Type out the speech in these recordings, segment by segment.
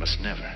must never,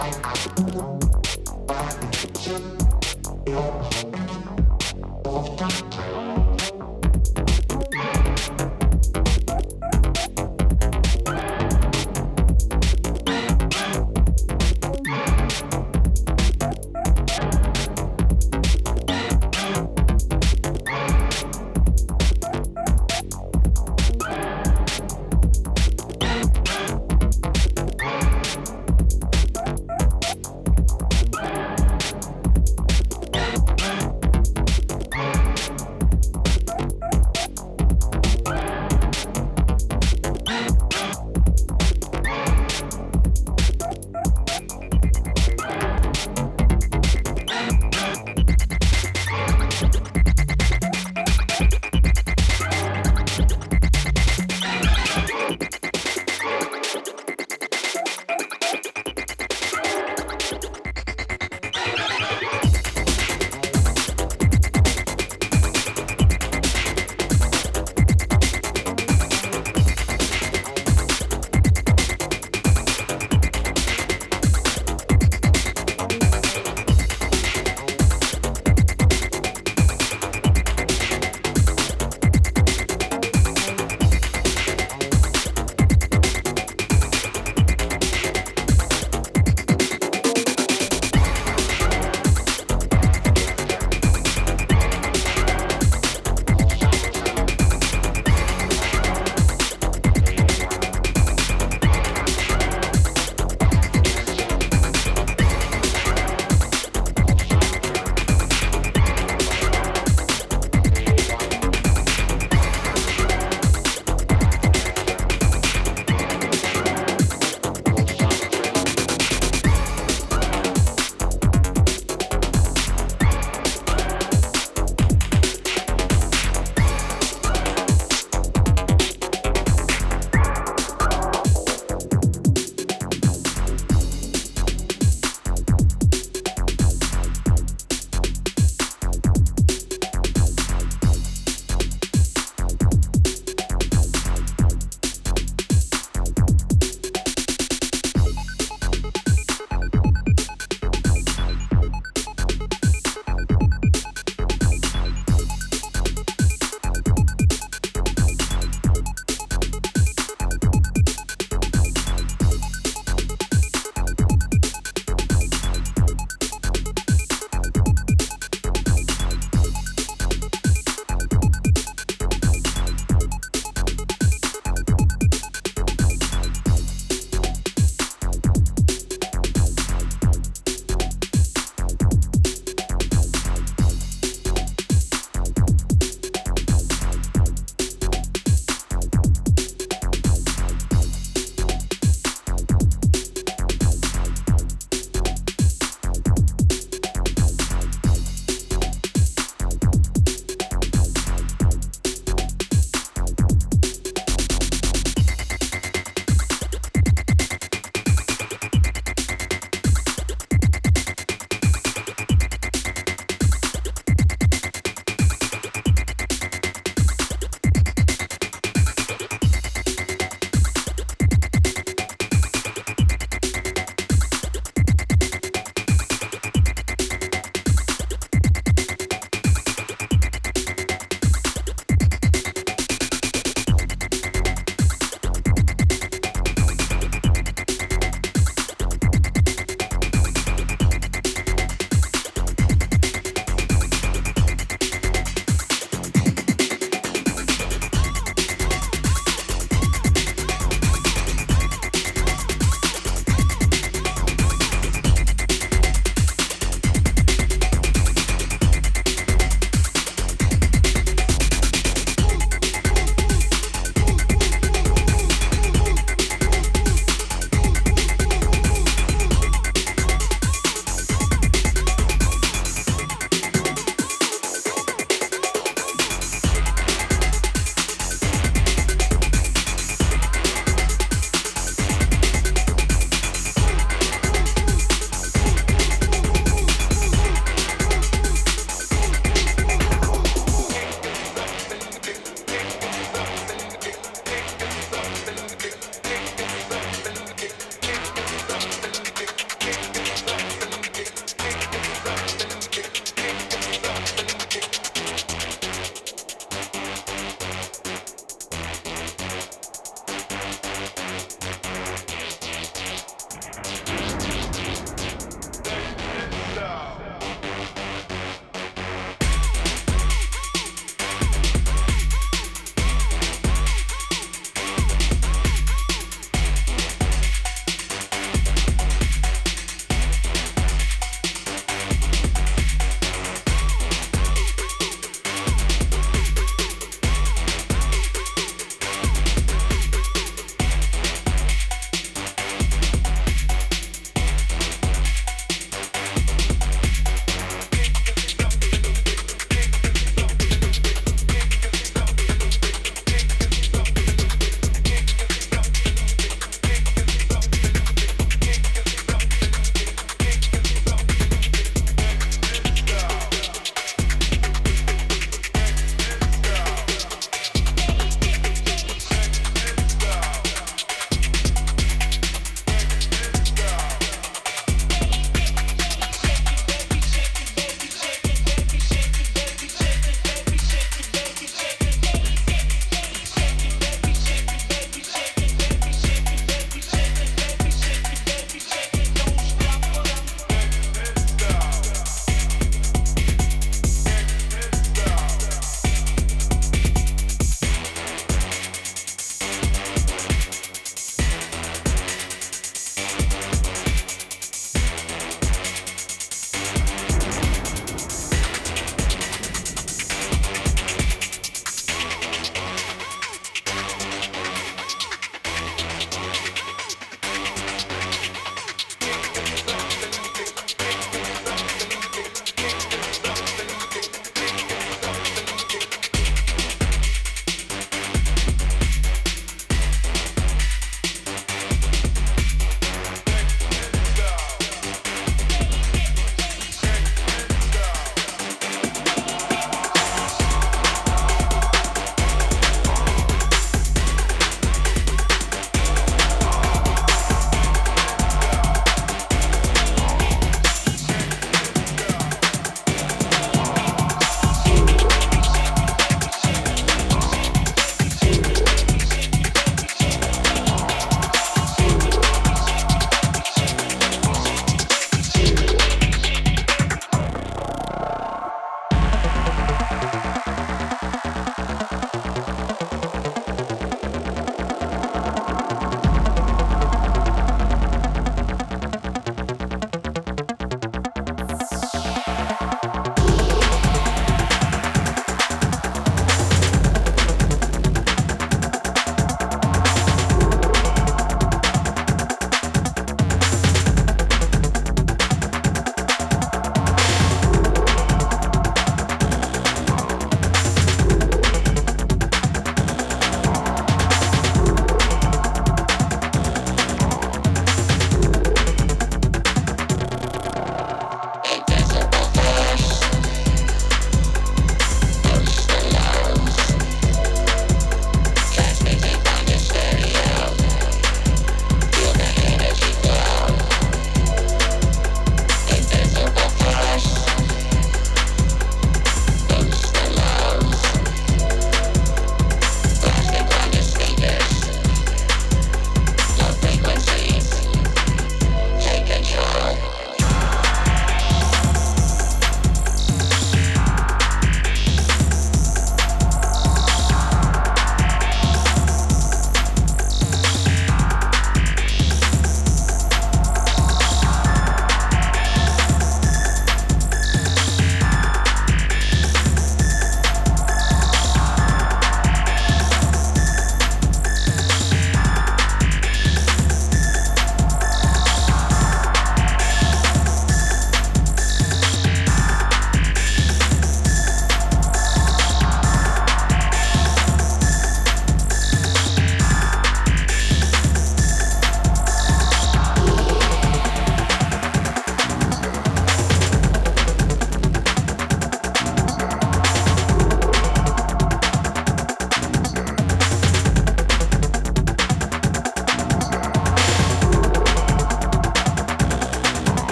Thank you.